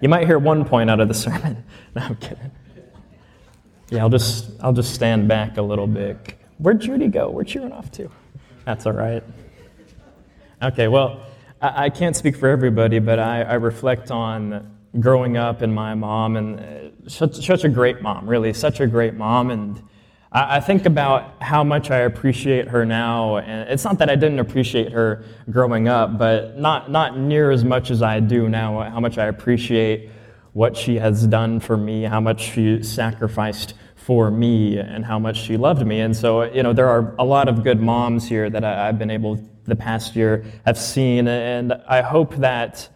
You might hear one point out of the sermon. No, I'm kidding. Yeah, I'll just I'll just stand back a little bit. Where'd Judy go? Where'd she run off to? That's all right. Okay, well, I, I can't speak for everybody, but I, I, reflect on growing up and my mom, and uh, such, such a great mom, really, such a great mom, and I think about how much I appreciate her now, and it's not that I didn't appreciate her growing up, but not, not near as much as I do now, how much I appreciate what she has done for me, how much she sacrificed for me, and how much she loved me. And so, you know, there are a lot of good moms here that I, have been able, the past year, have seen, and I hope that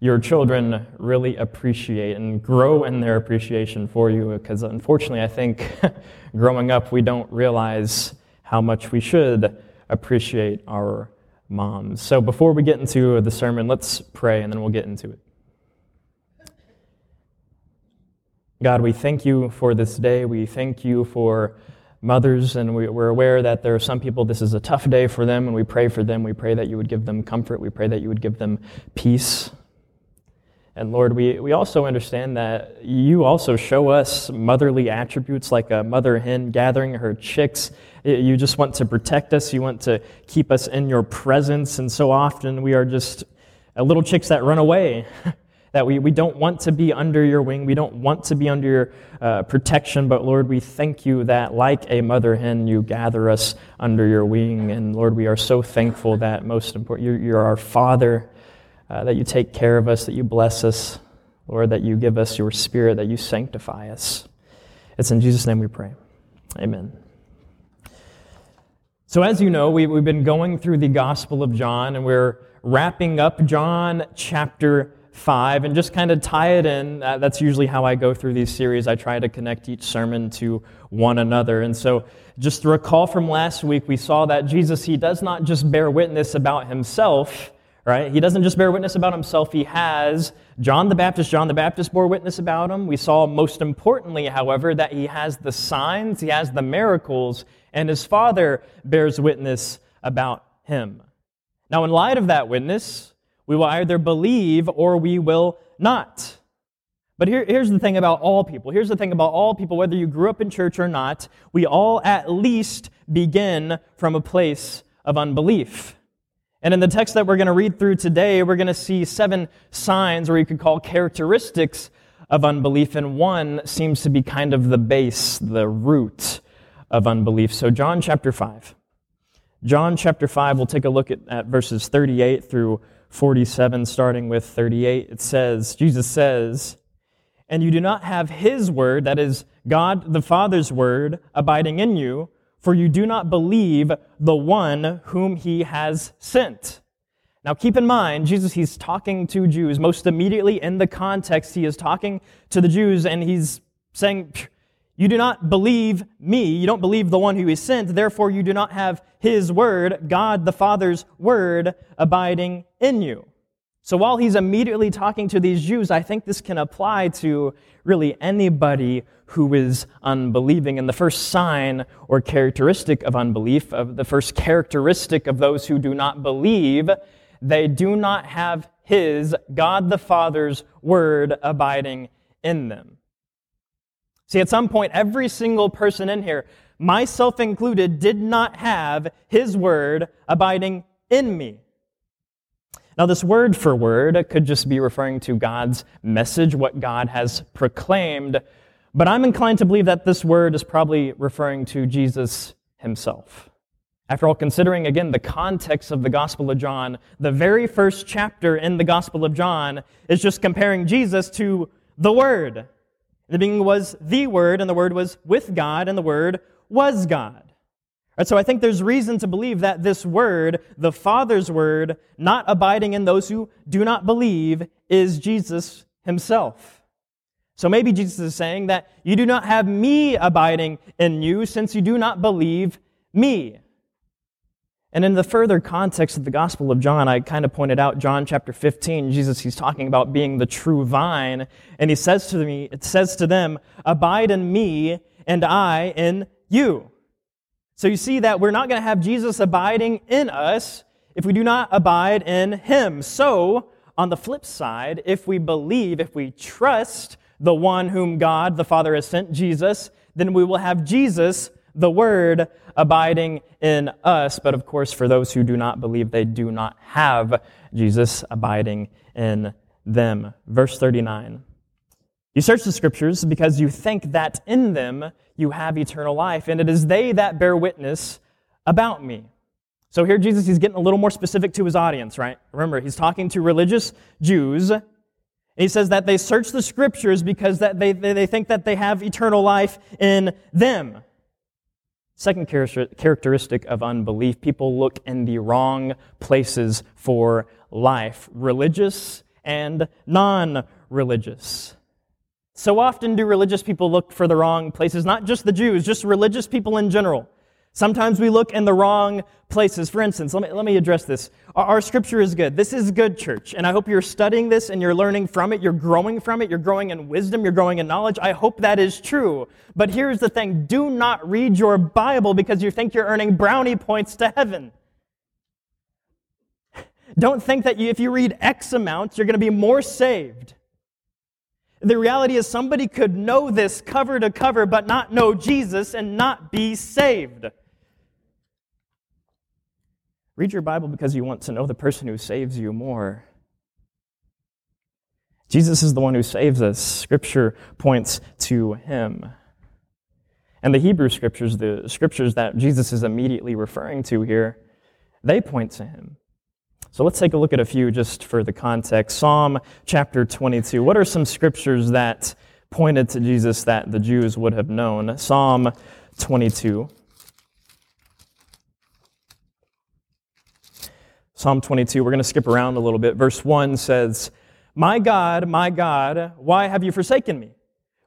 your children really appreciate and grow in their appreciation for you because unfortunately, I think growing up, we don't realize how much we should appreciate our moms. So before we get into the sermon, let's pray and then we'll get into it. God, we thank you for this day. We thank you for mothers, and we, are aware that there are some people this is a tough day for them, and we pray for them. We pray that you would give them comfort. We pray that you would give them peace. And Lord, we, we also understand that you also show us motherly attributes like a mother hen gathering her chicks. You just want to protect us, you want to keep us in your presence. And so often we are just little chicks that run away. that we, we don't want to be under your wing. We don't want to be under your uh, protection. But Lord, we thank you that, like a mother hen, you gather us under your wing. And Lord, we are so thankful that, most important, you're, you're our Father uh, that you take care of us, that you bless us, Lord, that you give us your spirit, that you sanctify us. It's in Jesus' name we pray. Amen. So, as you know, we, we've been going through the Gospel of John, and we're wrapping up John chapter 5 and just kind of tie it in. Uh, that's usually how I go through these series. I try to connect each sermon to one another. And so, just to recall from last week, we saw that Jesus, he does not just bear witness about himself, right? He doesn't just bear witness about himself, he has John the Baptist. John the Baptist bore witness about him. We saw, most importantly, however, that he has the signs, he has the miracles, and his Father bears witness about him. Now, in light of that witness, we will either believe or we will not. But here, here's the thing about all people. Here's the thing about all people, whether you grew up in church or not, we all at least begin from a place of unbelief. And in the text that we're going to read through today, we're going to see seven signs, or you could call characteristics of unbelief, and one seems to be kind of the base, the root of unbelief. So, John chapter 5. John chapter 5, we'll take a look at, at verses 38 through 47, starting with 38. It says, Jesus says, And you do not have his word, that is, God the Father's word, abiding in you for you do not believe the one whom he has sent. Now keep in mind, Jesus, he's talking to Jews. Most immediately in the context, he is talking to the Jews and he's saying, You do not believe me. You don't believe the one who is sent. Therefore, you do not have his word, God the Father's word, abiding in you. So while he's immediately talking to these Jews, I think this can apply to really anybody who is unbelieving. And the first sign or characteristic of unbelief, of the first characteristic of those who do not believe, they do not have His, God the Father's, word abiding in them. See, at some point, every single person in here, myself included, did not have His word abiding in me. Now, this word for word could just be referring to God's message, what God has proclaimed, but I'm inclined to believe that this word is probably referring to Jesus himself. After all, considering again the context of the Gospel of John, the very first chapter in the Gospel of John is just comparing Jesus to the Word. The beginning was the Word, and the Word was with God, and the Word was God. Right, so I think there's reason to believe that this Word, the Father's Word, not abiding in those who do not believe, is Jesus Himself. So maybe Jesus is saying that you do not have me abiding in you since you do not believe me. And in the further context of the Gospel of John, I kind of pointed out John chapter 15, Jesus, he's talking about being the true vine. And he says to me, it says to them, abide in me and I in you. So you see that we're not going to have Jesus abiding in us if we do not abide in him. So on the flip side, if we believe, if we trust the one whom God the Father has sent, Jesus, then we will have Jesus, the Word, abiding in us. But of course, for those who do not believe, they do not have Jesus abiding in them. Verse 39. You search the scriptures because you think that in them you have eternal life, and it is they that bear witness about me. So here Jesus he's getting a little more specific to his audience, right? Remember, he's talking to religious Jews. And He says that they search the scriptures because that they, they, they think that they have eternal life in them. Second characteristic of unbelief people look in the wrong places for life, religious and non religious. So often do religious people look for the wrong places, not just the Jews, just religious people in general. Sometimes we look in the wrong places. For instance, let me, let me address this. Our, our, scripture is good. This is good, church. And I hope you're studying this and you're learning from it. You're growing from it. You're growing in wisdom. You're growing in knowledge. I hope that is true. But here's the thing do not read your Bible because you think you're earning brownie points to heaven. Don't think that you, if you read X amount, you're going to be more saved. The reality is, somebody could know this cover to cover, but not know Jesus and not be saved. Read your Bible because you want to know the person who saves you more. Jesus is the one who saves us. Scripture points to him. And the Hebrew scriptures, the scriptures that Jesus is immediately referring to here, they point to him. So let's take a look at a few just for the context. Psalm chapter 22. What are some scriptures that pointed to Jesus that the Jews would have known? Psalm 22. Psalm 22, we're going to skip around a little bit. Verse 1 says, My God, my God, why have you forsaken me?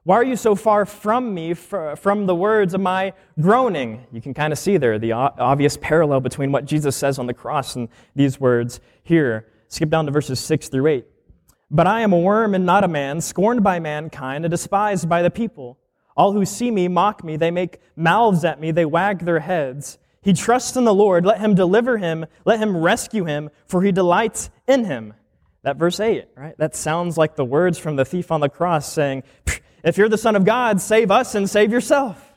Why are you so far from me, from the words of my groaning? You can kind of see there the obvious parallel between what Jesus says on the cross and these words here. Skip down to verses 6 through 8. But I am a worm and not a man, scorned by mankind and despised by the people. All who see me mock me. They make mouths at me. They wag their heads. He trusts in the Lord. Let him deliver him. Let him rescue him, for he delights in him. That verse 8, right? That sounds like the words from the thief on the cross saying, if you're the Son of God, save us and save yourself.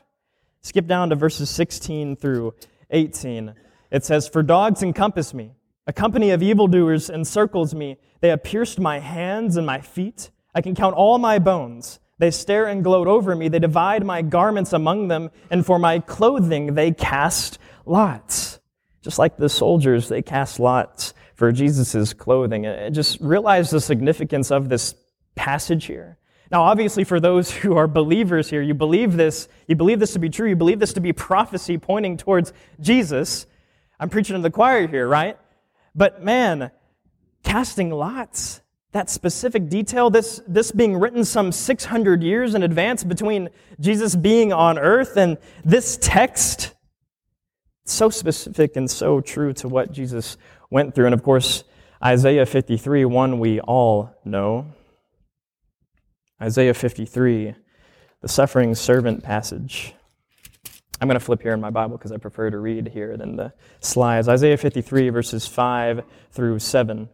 Skip down to verses 16 through 18. It says, For dogs encompass me. A company of evildoers encircles me. They have pierced my hands and my feet. I can count all my bones. They stare and gloat over me. They divide my garments among them, and for my clothing they cast lots. Just like the soldiers, they cast lots for Jesus' clothing. And just realize the significance of this passage here. Now, obviously, for those who are believers here, you believe this, you believe this to be true, you believe this to be prophecy pointing towards Jesus. I'm preaching to the choir here, right? But man, casting lots, that specific detail, this, this being written some 600 years in advance between Jesus being on earth and this text, so specific and so true to what Jesus went through. And of course, Isaiah 53, one we all know. Isaiah 53, the suffering servant passage. I'm going to flip here in my Bible because I prefer to read here than the slides. Isaiah 53, verses 5 through 7.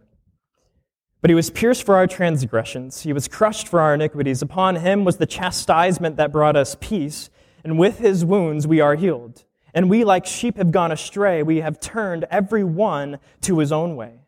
But he was pierced for our transgressions, he was crushed for our iniquities. Upon him was the chastisement that brought us peace, and with his wounds we are healed. And we, like sheep, have gone astray. We have turned every one to his own way.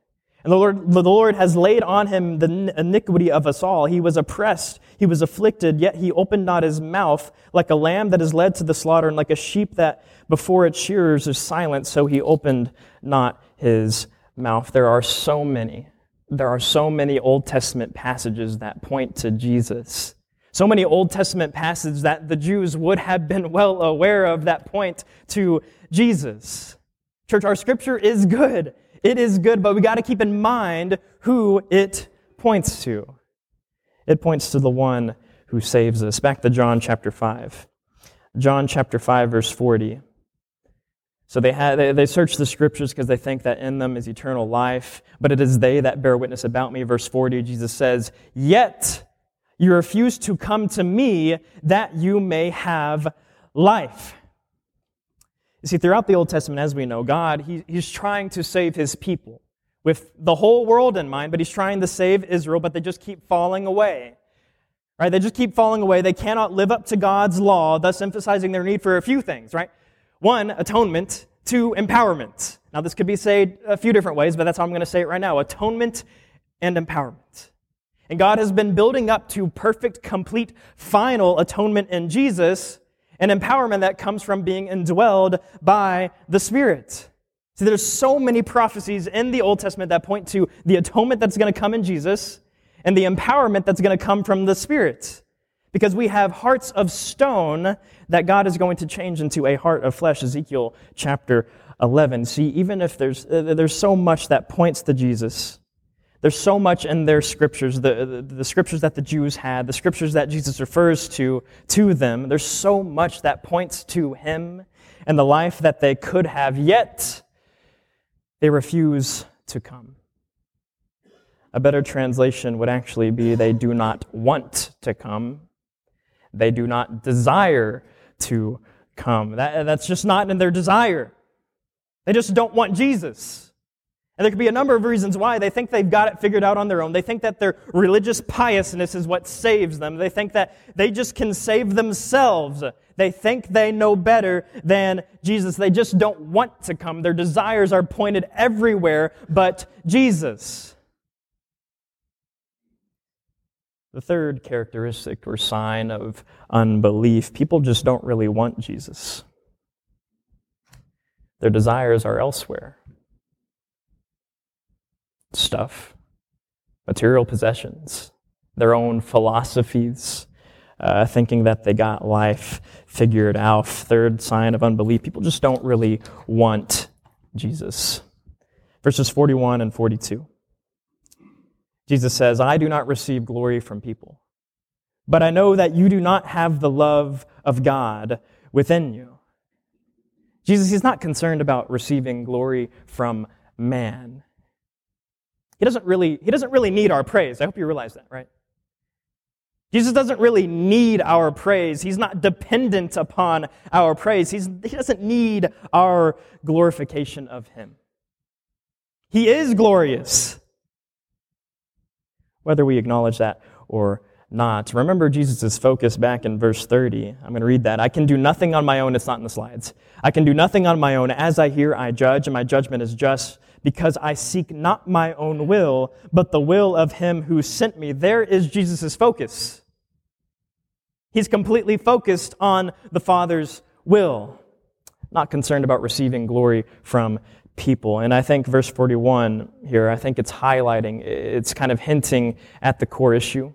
And the Lord, the Lord has laid on him the iniquity of us all. He was oppressed, he was afflicted, yet he opened not his mouth, like a lamb that is led to the slaughter, and like a sheep that before its shearers is silent, so he opened not his mouth. There are so many, there are so many Old Testament passages that point to Jesus. So many Old Testament passages that the Jews would have been well aware of that point to Jesus. Church, our scripture is good. It is good, but we got to keep in mind who it points to. It points to the one who saves us. Back to John chapter 5. John chapter 5, verse 40. So they, had, they, they search the scriptures because they think that in them is eternal life, but it is they that bear witness about me. Verse 40, Jesus says, Yet you refuse to come to me that you may have life. You see, throughout the Old Testament, as we know, God, he, He's trying to save His people. with the whole world in mind, but he's trying to save Israel, but they just keep falling away. Right? They just keep falling away. They cannot live up to God's law, thus emphasizing their need for a few things, right? One, atonement. Two, empowerment. Now, this could be said a few different ways, but that's how I'm going to say it right now atonement and empowerment. And God has been building up to perfect, complete, final atonement in Jesus, and empowerment that comes from being indwelled by the Spirit. See, there's so many prophecies in the Old Testament that point to the atonement that's going to come in Jesus and the empowerment that's going to come from the Spirit. Because we have hearts of stone that God is going to change into a heart of flesh, Ezekiel chapter 11. See, even if there's, uh, there's so much that points to Jesus, there's so much in their scriptures, the, the, the, scriptures that the Jews had, the scriptures that Jesus refers to, to them. There's so much that points to him and the life that they could have, yet they refuse to come. A better translation would actually be they do not want to come. They do not desire to come. That, that's just not in their desire. They just don't want Jesus. And there could be a number of reasons why. They think they've got it figured out on their own. They think that their religious piousness is what saves them. They think that they just can save themselves. They think they know better than Jesus. They just don't want to come. Their desires are pointed everywhere but Jesus. The third characteristic or sign of unbelief people just don't really want Jesus. Their desires are elsewhere stuff, material possessions, their own philosophies, uh, thinking that they got life figured out. Third sign of unbelief people just don't really want Jesus. Verses 41 and 42. Jesus says, I do not receive glory from people, but I know that you do not have the love of God within you. Jesus is not concerned about receiving glory from man. He doesn't really, he doesn't really need our praise. I hope you realize that, right? Jesus doesn't really need our praise. He's not dependent upon our praise. He's, he doesn't need our glorification of him. He is glorious whether we acknowledge that or not. Remember Jesus' focus back in verse 30. I'm going to read that. I can do nothing on my own. It's not in the slides. I can do nothing on my own. As I hear, I judge, and my judgment is just because I seek not my own will, but the will of him who sent me. There is Jesus' focus. He's completely focused on the Father's will, not concerned about receiving glory from people. And I think verse 41 here, I think it's highlighting, it's kind of hinting at the core issue,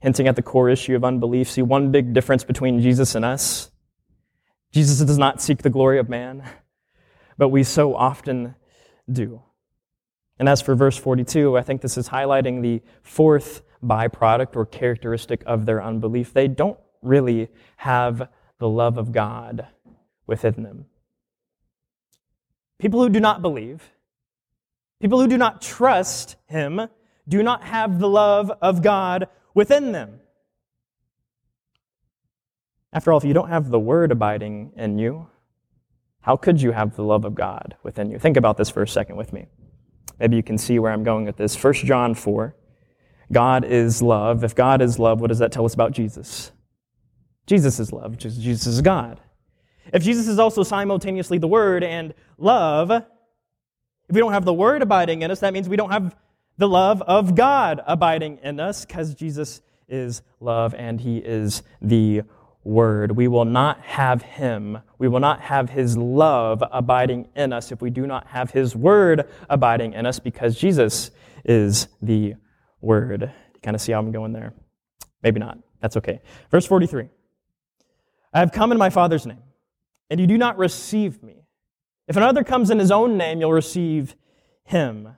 hinting at the core issue of unbelief. See, one big difference between Jesus and us Jesus does not seek the glory of man, but we so often do. And as for verse 42, I think this is highlighting the fourth byproduct or characteristic of their unbelief. They don't really have the love of God within them. People who do not believe, people who do not trust Him, do not have the love of God within them. After all, if you don't have the Word abiding in you, how could you have the love of God within you? Think about this for a second with me. Maybe you can see where I'm going with this. 1 John 4. God is love. If God is love, what does that tell us about Jesus? Jesus is love. Jesus is God. If Jesus is also simultaneously the Word and love, if we don't have the Word abiding in us, that means we don't have the love of God abiding in us because Jesus is love and He is the Word. We will not have Him, we will not have His love abiding in us if we do not have His Word abiding in us because Jesus is the Word. You kind of see how I'm going there? Maybe not. That's okay. Verse 43 I have come in my Father's name and you do not receive me. If another comes in his own name, you'll receive him.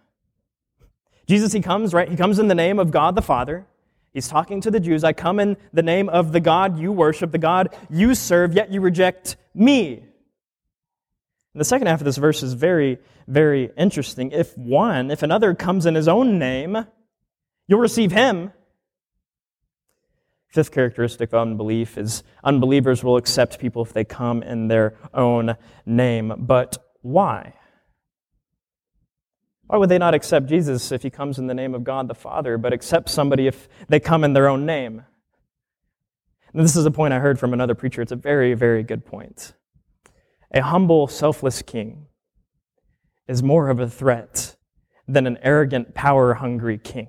Jesus, he comes, right? He comes in the name of God the Father. He's talking to the Jews. I come in the name of the God you worship, the God you serve, yet you reject me. And the second half of this verse is very, very interesting. If one, if another comes in his own name, you'll receive him. Fifth characteristic of unbelief is unbelievers will accept people if they come in their own name. But why? Why would they not accept Jesus if he comes in the name of God the Father, but accept somebody if they come in their own name? And this is a point I heard from another preacher. It's a very, very good point. A humble, selfless king is more of a threat than an arrogant, power hungry king.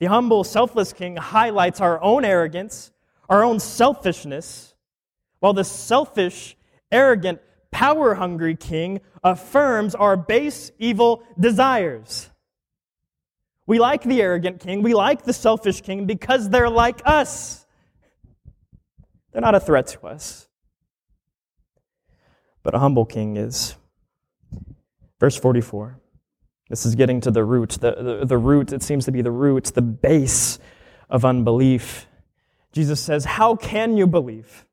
The humble, selfless king highlights our own arrogance, our own selfishness, while the selfish, arrogant, power hungry king affirms our base, evil desires. We like the arrogant king, we like the selfish king because they're like us. They're not a threat to us. But a humble king is. Verse 44. This is getting to the root. The, the, the root, it seems to be the root, the base of unbelief. Jesus says, How can you believe?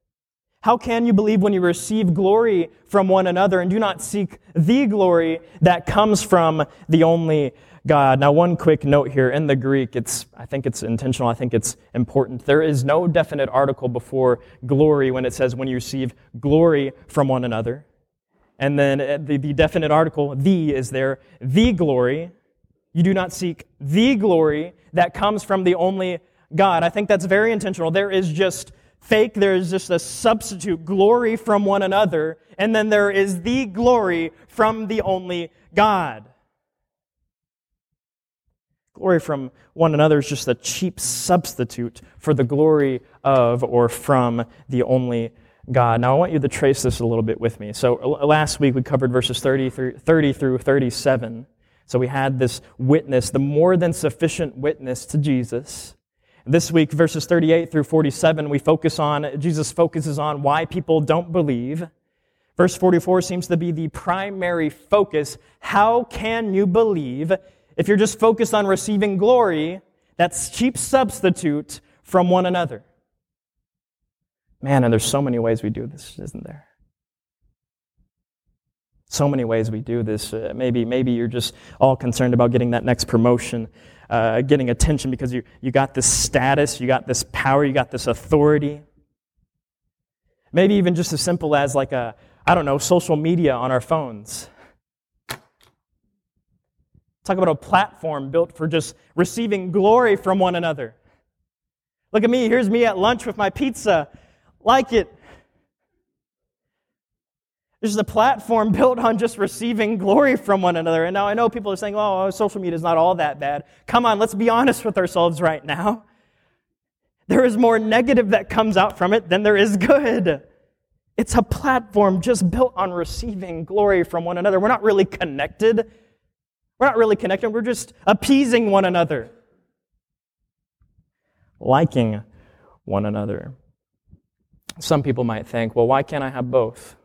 How can you believe when you receive glory from one another and do not seek the glory that comes from the only God? Now, one quick note here in the Greek, it's, I think it's intentional, I think it's important. There is no definite article before glory when it says when you receive glory from one another. And then uh, the, the definite article, the, is there. The glory. You do not seek the glory that comes from the only God. I think that's very intentional. There is just fake, there is just a substitute glory from one another, and then there is the glory from the only God. Glory from one another is just a cheap substitute for the glory of or from the only God. Now, I want you to trace this a little bit with me. So, last week we covered verses 30 through, 30 through 37. So, we had this witness, the more than sufficient witness to Jesus. This week, verses 38 through 47, we focus on, Jesus focuses on why people don't believe. Verse 44 seems to be the primary focus. How can you believe if you're just focused on receiving glory? That's cheap substitute from one another. Man, and there's so many ways we do this, isn't there? So many ways we do this. Uh, maybe, maybe you're just all concerned about getting that next promotion, uh, getting attention because you, you got this status, you got this power, you got this authority. Maybe even just as simple as like a, I don't know, social media on our phones. Talk about a platform built for just receiving glory from one another. Look at me, here's me at lunch with my pizza like it. This is a platform built on just receiving glory from one another. And now I know people are saying, oh, oh, social media is not all that bad. Come on, let's be honest with ourselves right now. There is more negative that comes out from it than there is good. It's a platform just built on receiving glory from one another. We're not really connected. We're not really connected. We're just appeasing one another, liking one another. Some people might think, well, why can't I have both?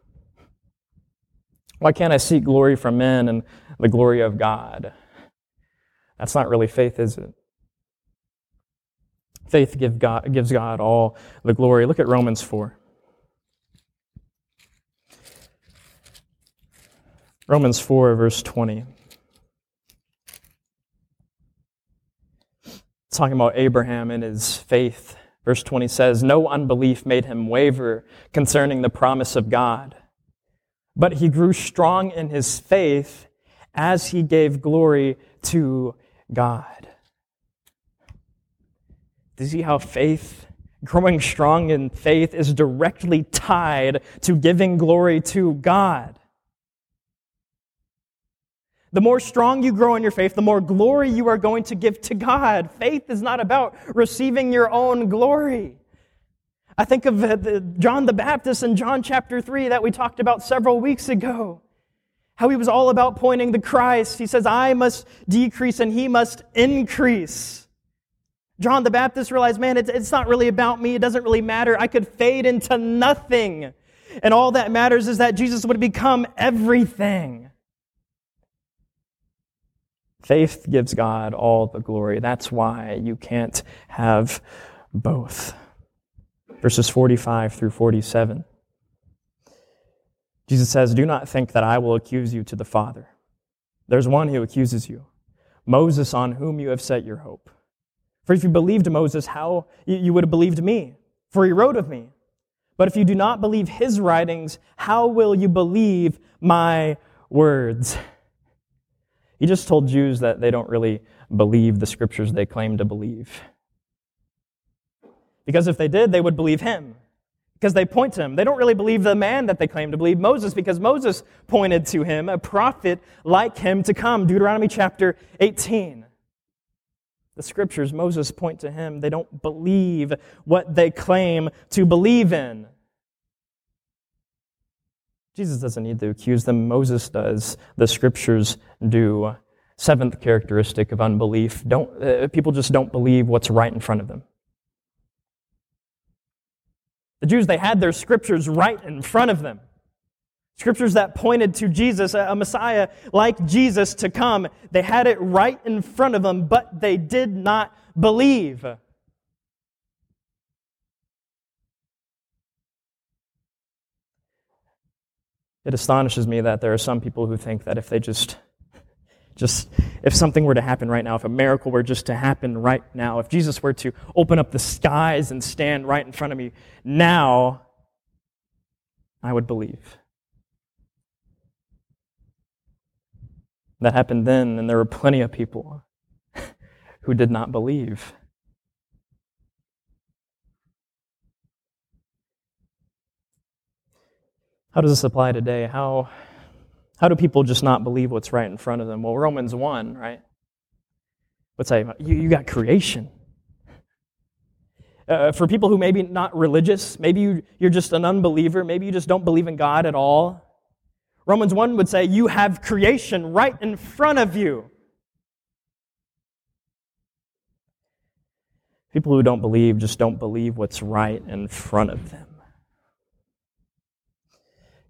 Why can't I seek glory from men and the glory of God? That's not really faith, is it? Faith give God, gives God all the glory. Look at Romans 4. Romans 4, verse 20. talking about Abraham and his faith Verse 20 says, No unbelief made him waver concerning the promise of God, but he grew strong in his faith as he gave glory to God. Do you see how faith, growing strong in faith, is directly tied to giving glory to God? The more strong you grow in your faith, the more glory you are going to give to God. Faith is not about receiving your own glory. I think of John the Baptist in John chapter 3 that we talked about several weeks ago. How he was all about pointing to Christ. He says, I must decrease and he must increase. John the Baptist realized, man, it's, it's not really about me. It doesn't really matter. I could fade into nothing. And all that matters is that Jesus would become everything. Faith gives God all the glory. That's why you can't have both. Verses 45 through 47. Jesus says, Do not think that I will accuse you to the Father. There's one who accuses you, Moses, on whom you have set your hope. For if you believed Moses, how you would have believed me, for he wrote of me. But if you do not believe his writings, how will you believe my words? He just told Jews that they don't really believe the scriptures they claim to believe. Because if they did, they would believe him. Because they point to him. They don't really believe the man that they claim to believe, Moses, because Moses pointed to him, a prophet like him to come. Deuteronomy chapter 18. The scriptures, Moses point to him. They don't believe what they claim to believe in. Jesus doesn't need to accuse them, Moses does. The scriptures do. Seventh characteristic of unbelief don't, uh, people just don't believe what's right in front of them. The Jews, they had their scriptures right in front of them. Scriptures that pointed to Jesus, a Messiah like Jesus to come. They had it right in front of them, but they did not believe. It astonishes me that there are some people who think that if they just, just, if something were to happen right now, if a miracle were just to happen right now, if Jesus were to open up the skies and stand right in front of me now, I would believe. That happened then, and there were plenty of people who did not believe. How does this apply today? How, how do people just not believe what's right in front of them? Well, Romans 1, right? Would say, you, you got creation. Uh, for people who maybe not religious, maybe you, you're just an unbeliever, maybe you just don't believe in God at all. Romans 1 would say, You have creation right in front of you. People who don't believe just don't believe what's right in front of them.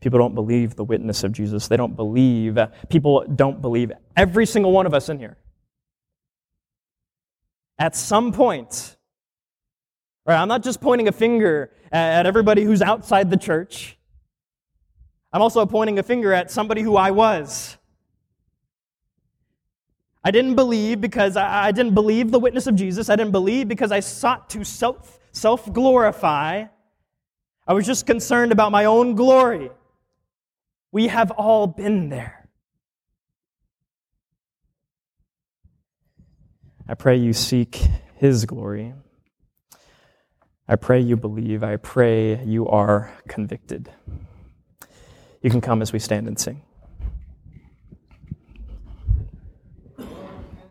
People don't believe the witness of Jesus. They don't believe, people don't believe, every single one of us in here. At some point, right, I'm not just pointing a finger at everybody who's outside the church. I'm also pointing a finger at somebody who I was. I didn't believe because I, didn't believe the witness of Jesus. I didn't believe because I sought to self, self glorify. I was just concerned about my own glory. We have all been there. I pray you seek His glory. I pray you believe. I pray you are convicted. You can come as we stand and sing.